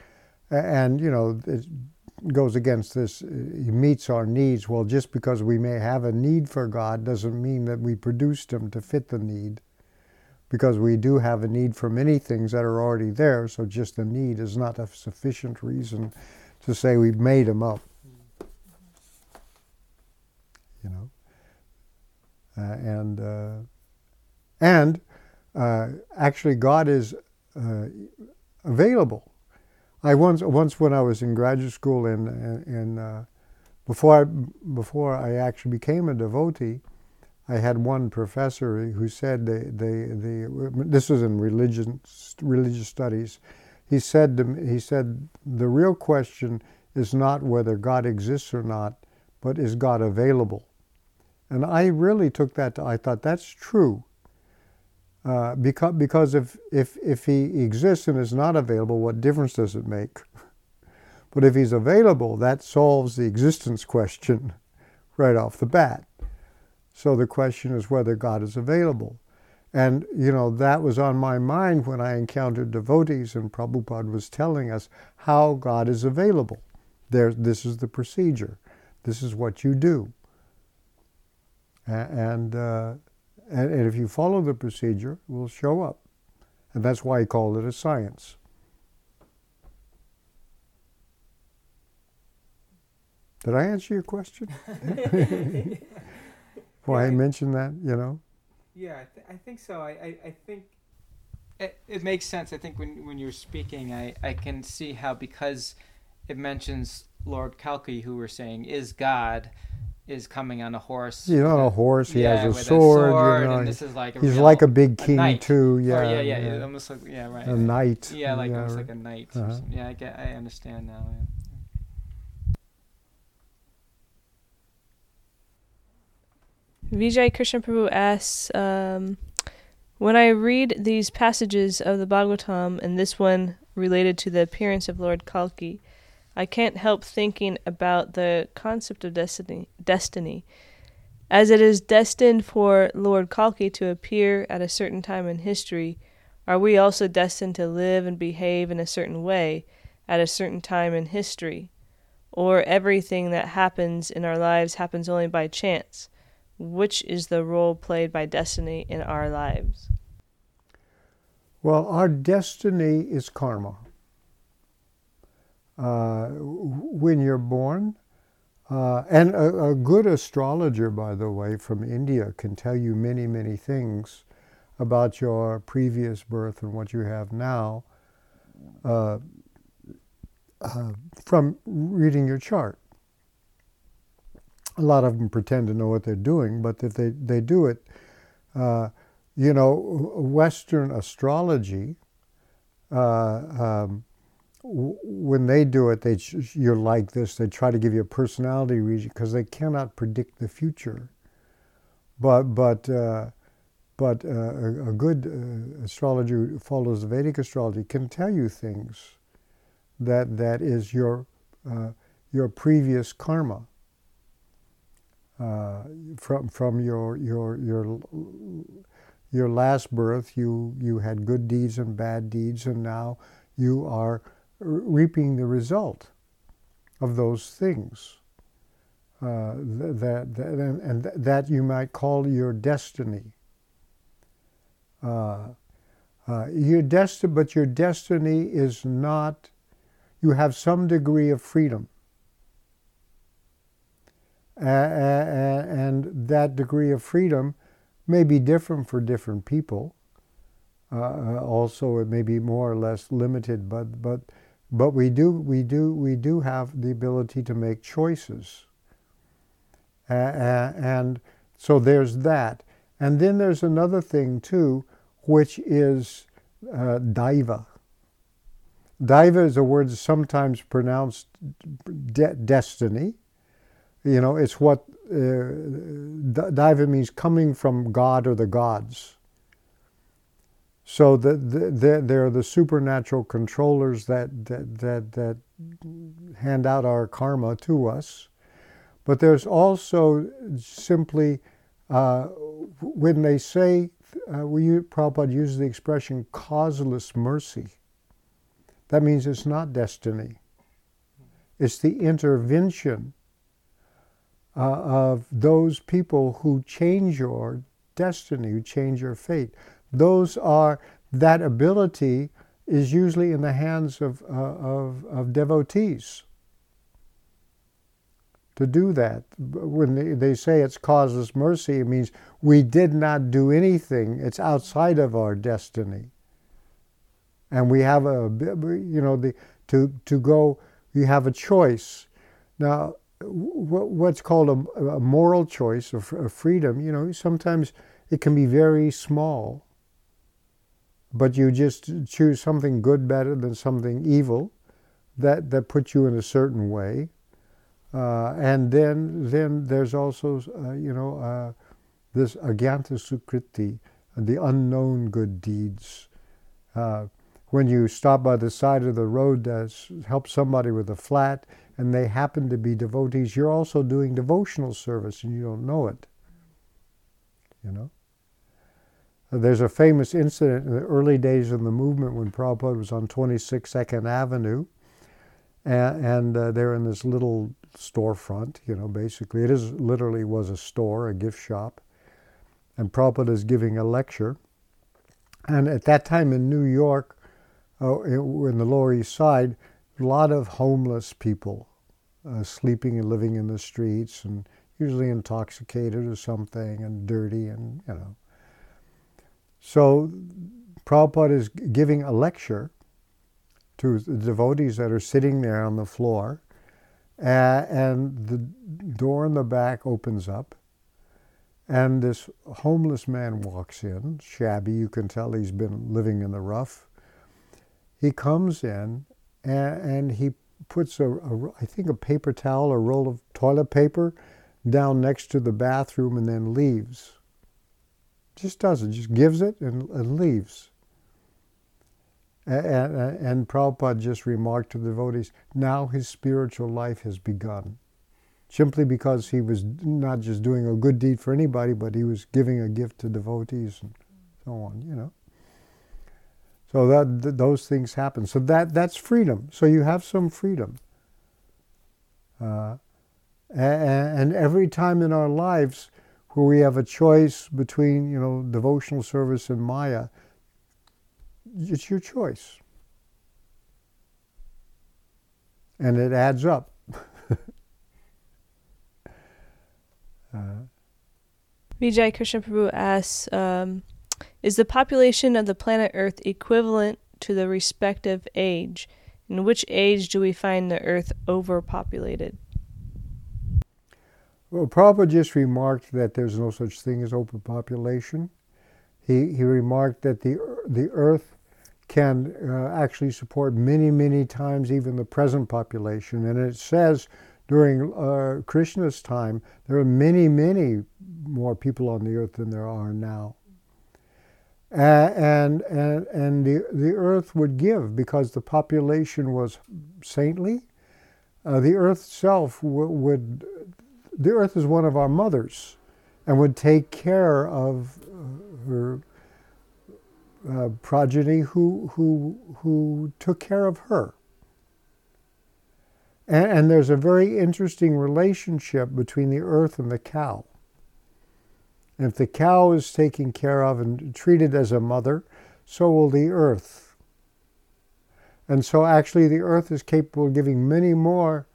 And, you know, it goes against this, he meets our needs. Well, just because we may have a need for God doesn't mean that we produced him to fit the need. Because we do have a need for many things that are already there, so just the need is not a sufficient reason to say we made them up. You know, uh, and uh, and uh, actually, God is uh, available. I once once when I was in graduate school in in uh, before I, before I actually became a devotee, I had one professor who said they, they, this was in religion religious studies. He said to me, he said the real question is not whether God exists or not, but is God available? And I really took that to, I thought that's true. Uh, because because if, if, if he exists and is not available, what difference does it make? [LAUGHS] but if he's available, that solves the existence question [LAUGHS] right off the bat. So the question is whether God is available. And, you know, that was on my mind when I encountered devotees, and Prabhupada was telling us how God is available. There, this is the procedure. This is what you do. And, uh, and, and if you follow the procedure, it will show up. And that's why he called it a science. Did I answer your question? [LAUGHS] Why yeah, I mentioned that, you know? Yeah, I, th- I think so. I, I, I think it, it makes sense. I think when, when you're speaking, I, I can see how because it mentions Lord Kalki, who we're saying is God, is coming on a horse. He's on a horse. He yeah, has a sword. A sword you know, and this is like he's like a big king a too. Yeah, or yeah, yeah, yeah, almost like yeah, right. A knight. Yeah, like yeah, almost right. like a knight. Uh-huh. Yeah, I get. I understand now. Yeah. Vijay Krishna Prabhu asks, um, when I read these passages of the Bhagavatam and this one related to the appearance of Lord Kalki, I can't help thinking about the concept of destiny. Destiny, as it is destined for Lord Kalki to appear at a certain time in history, are we also destined to live and behave in a certain way at a certain time in history? Or everything that happens in our lives happens only by chance? which is the role played by destiny in our lives? Well, our destiny is karma. Uh, when you're born, uh, and a, a, good astrologer, by the way, from India can tell you many, many things about your previous birth and what you have now uh, uh from reading your chart. A lot of them pretend to know what they're doing, but if they, they do it, uh, you know, Western astrology, uh, um, when they do it, they you're like this. They try to give you a personality reading because they cannot predict the future. But but uh, but uh, a, a, good uh, astrologer who follows the Vedic astrology can tell you things that that is your uh, your previous karma uh, from from your your your your last birth, you you had good deeds and bad deeds, and now you are reaping the result of those things. Uh, that, that and, and, that you might call your destiny. Uh, uh, your desti- but your destiny is not. You have some degree of freedom and that degree of freedom may be different for different people. Uh, uh, also, it may be more or less limited, but but but we do we do we do have the ability to make choices. Uh, and so there's that, and then there's another thing too, which is uh, daiva. Daiva is a word sometimes pronounced de- destiny, you know, it's what uh, Daiva means coming from God or the gods. So the, the, they're the supernatural controllers that, that, that, that hand out our karma to us. But there's also simply, uh, when they say, uh, we, Prabhupada uses the expression causeless mercy. That means it's not destiny. It's the intervention uh, of those people who change your destiny, who change your fate. Those are, that ability is usually in the hands of, uh, of, of devotees. to do that. When they, they say it's causeless mercy, it means we did not do anything. It's outside of our destiny. And we have a, you know, the, to, to go, you have a choice. Now, what's called a, a moral choice a freedom, you know, sometimes it can be very small, but you just choose something good better than something evil that, that puts you in a certain way. Uh, and then, then there's also, uh, you know, uh, this agyanta sukriti, the unknown good deeds. Uh, when you stop by the side of the road to help somebody with a flat, and they happen to be devotees, you're also doing devotional service and you don't know it. You know? There's a famous incident in the early days of the movement when Prabhupada was on 26 Second Avenue, and, and uh, they're in this little storefront, you know, basically. It is literally was a store, a gift shop. And Prabhupada is giving a lecture. And at that time in New York, uh, in the Lower East Side, a lot of homeless people uh, sleeping and living in the streets and usually intoxicated or something and dirty and, you know. So Prabhupada is giving a lecture to the devotees that are sitting there on the floor, uh, and the door in the back opens up, and this homeless man walks in, shabby, you can tell he's been living in the rough. He comes in and, and he puts a, a, I think a paper towel, a roll of toilet paper down next to the bathroom and then leaves. Just does it, just gives it and, and leaves. And, and, and Prabhupada just remarked to the devotees, now his spiritual life has begun. Simply because he was not just doing a good deed for anybody, but he was giving a gift to devotees and so on, you know. So that th- those things happen. So that that's freedom. So you have some freedom. Uh, and, and every time in our lives where we have a choice between you know devotional service and Maya, it's your choice, and it adds up. [LAUGHS] uh, Vijay Krishna Prabhu asks. Um, is the population of the planet Earth equivalent to the respective age? In which age do we find the Earth overpopulated? Well, Prabhupada just remarked that there's no such thing as overpopulation. He, he remarked that the, the Earth can uh, actually support many, many times even the present population. And it says during uh, Krishna's time, there are many, many more people on the Earth than there are now and, and, and the, the earth would give because the population was saintly. Uh, the earth itself w- would, the earth is one of our mothers and would take care of uh, her uh, progeny who, who, who took care of her. And, and there's a very interesting relationship between the earth and the cow. And if the cow is taken care of and treated as a mother, so will the earth. And so actually the earth is capable of giving many more.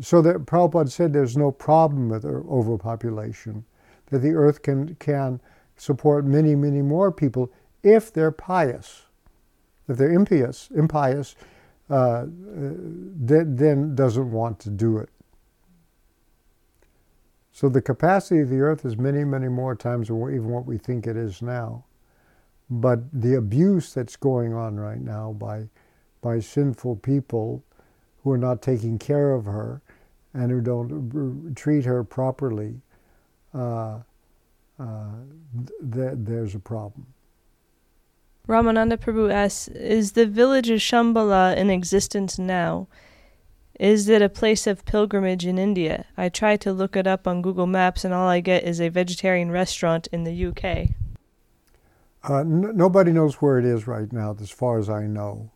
So that Prabhupada said there's no problem with overpopulation, that the earth can, can support many, many more people if they're pious. If they're impious, impious, uh, then doesn't want to do it. So the capacity of the earth is many, many more times even what we think it is now. But the abuse that's going on right now by, by sinful people who are not taking care of her and who don't treat her properly, uh, uh, th- there's a problem. Ramananda Prabhu asks Is the village of Shambhala in existence now? Is it a place of pilgrimage in India? I tried to look it up on Google Maps, and all I get is a vegetarian restaurant in the UK. Uh, n- nobody knows where it is right now, as far as I know.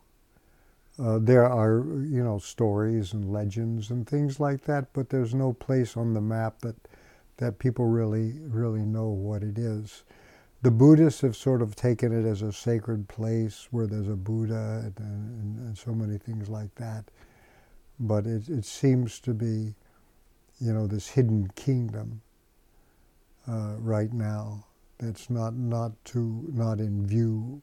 Uh, there are, you know, stories and legends and things like that, but there's no place on the map that that people really, really know what it is. The Buddhists have sort of taken it as a sacred place where there's a Buddha and, and, and so many things like that but it, it seems to be you know, this hidden kingdom uh, right now that's not not to not in view.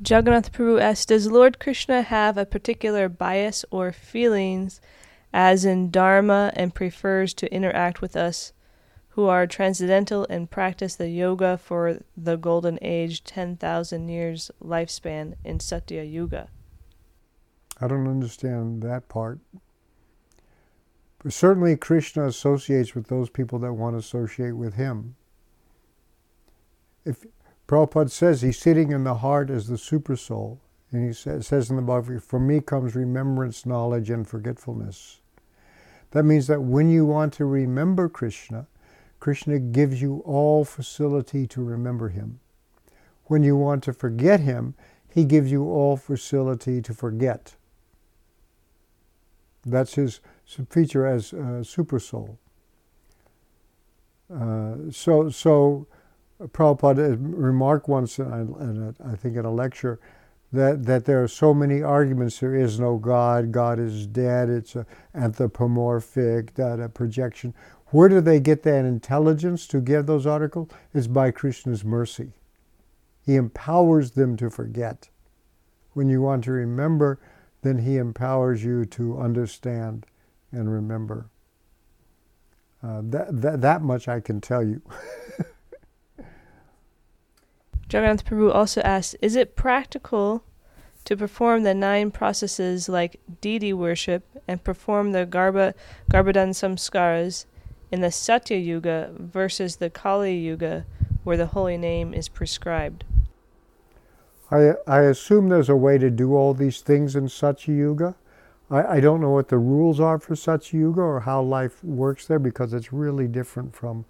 Jagannath Prabhu asks, does Lord Krishna have a particular bias or feelings as in Dharma and prefers to interact with us who are transcendental and practice the yoga for the golden age 10,000 years lifespan in Satya Yuga? I don't understand that part. But certainly Krishna associates with those people that want to associate with him. If Prabhupada says he's sitting in the heart as the super soul, and he says, says in the Bhagavad for me comes remembrance, knowledge, and forgetfulness. That means that when you want to remember Krishna, Krishna gives you all facility to remember him. When you want to forget him, he gives you all facility to forget. That's his feature as a super soul. Uh, so, so Prabhupada remarked once, in a, I think in a lecture, that, that there are so many arguments. There is no God. God is dead. It's an anthropomorphic data projection. Where do they get that intelligence to give those articles? It's by Krishna's mercy. He empowers them to forget. When you want to remember, then He empowers you to understand and remember. Uh, that, that, that much I can tell you. [LAUGHS] Jagannath Prabhu also asks Is it practical to perform the nine processes like deity worship and perform the Garba, Garbhadan samskaras in the Satya Yuga versus the Kali Yuga where the holy name is prescribed? I, I assume there's a way to do all these things in Satya Yuga. I, I don't know what the rules are for Satya Yuga or how life works there because it's really different from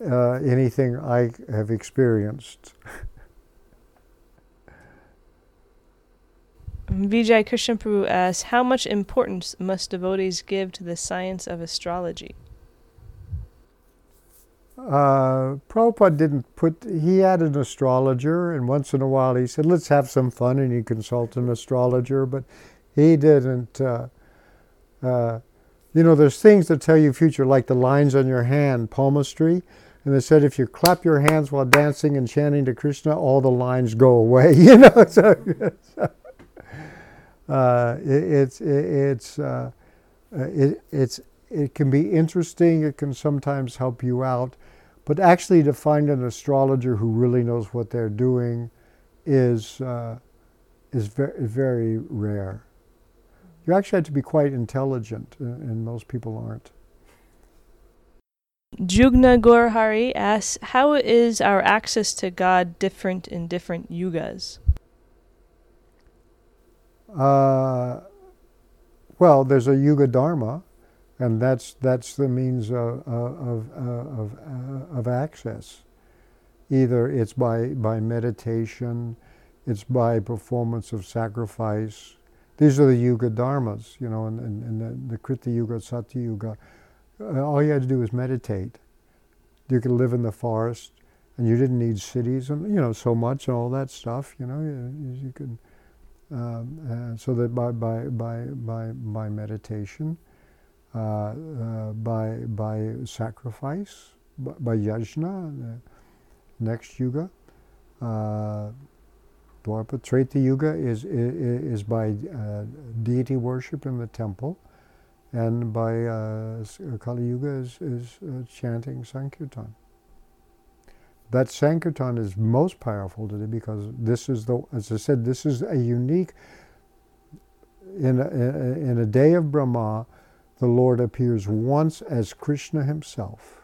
uh, anything I have experienced. Vijay Krishna Prabhu asks, How much importance must devotees give to the science of astrology? uh, Prabhupada didn't put, he had an astrologer, and once in a while he said, let's have some fun, and he consult an astrologer, but he didn't. Uh, uh, you know, there's things that tell you future, like the lines on your hand, palmistry, and they said if you clap your hands while dancing and chanting to Krishna, all the lines go away. [LAUGHS] You know, [LAUGHS] so, so uh, it, it's it, it's uh, it, it's it can be interesting. It can sometimes help you out. But actually, to find an astrologer who really knows what they're doing is, uh, is very, very rare. You actually have to be quite intelligent, uh, and most people aren't. Jugna Gorhari asks, How is our access to God different in different yugas? Uh, well, there's a yuga dharma, and that's that's the means of of, of, of access. Either it's by by meditation, it's by performance of sacrifice. These are the yuga dharmas, you know, in the, the Krita Yuga, Satya Yuga. Uh, all you had to do was meditate. You could live in the forest, and you didn't need cities, and you know, so much and all that stuff. You know, you, you could. Um, uh, so that by by by by by meditation, uh, uh, by, by sacrifice, by, by yajna, next yuga. Uh, Dwapara Treta Yuga is, is, is by uh, deity worship in the temple, and by uh, Kali Yuga is, is uh, chanting Sankirtan. That Sankirtan is most powerful today because this is the, as I said, this is a unique, in a, in a day of Brahma, the Lord appears once as Krishna himself.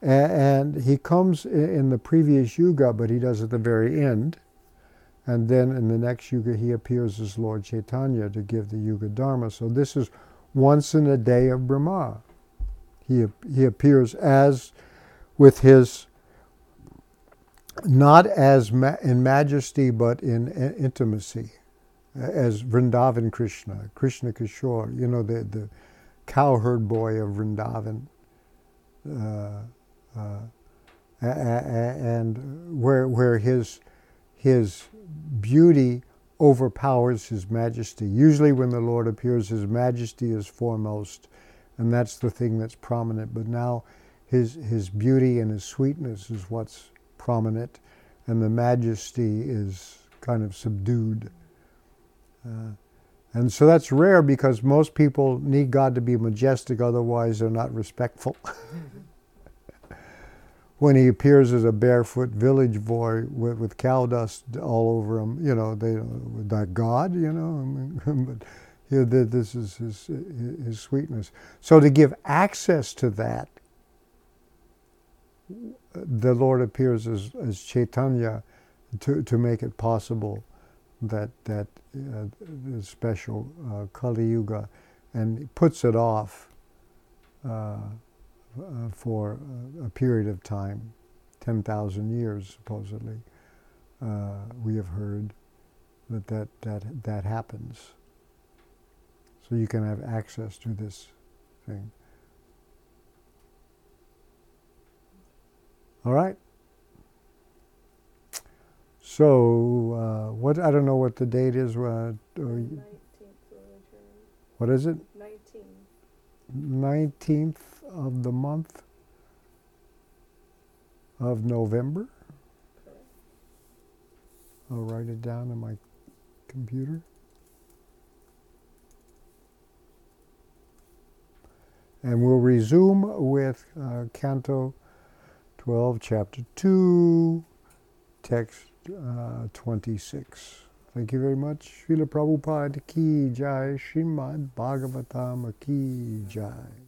And he comes in the previous yuga, but he does at the very end. And then in the next yuga, he appears as Lord Chaitanya to give the yuga dharma. So this is once in a day of Brahma. He, he appears as with his, not as ma- in majesty, but in intimacy as Vrindavan Krishna, Krishna Kishore, you know, the, the cowherd boy of Vrindavan. Uh, uh, and where, where his, his beauty overpowers His majesty. Usually, when the Lord appears, His majesty is foremost, and that's the thing that's prominent. But now, His, his beauty and His sweetness is what's prominent, and the majesty is kind of subdued. Uh, and so that's rare because most people need God to be majestic, otherwise, they're not respectful. [LAUGHS] when he appears as a barefoot village boy with, with cow dust all over him, you know, they that God, you know, [LAUGHS] but here this is his, his sweetness. So to give access to that, the Lord appears as, as Chaitanya to, to make it possible that that uh, special uh, Kali Yuga, and puts it off uh, uh for a period of time, ten thousand years supposedly. Uh, we have heard that that that that happens. So you can have access to this thing. All right. So, uh, what I don't know what the date is. Uh, what is it? Nineteenth of the month of November. I'll write it down on my computer. And we'll resume with uh, Canto 12, Chapter 2, text uh, 26. Thank you very much. Srila Prabhupada ki jai, Srimad Bhagavatam ki jai.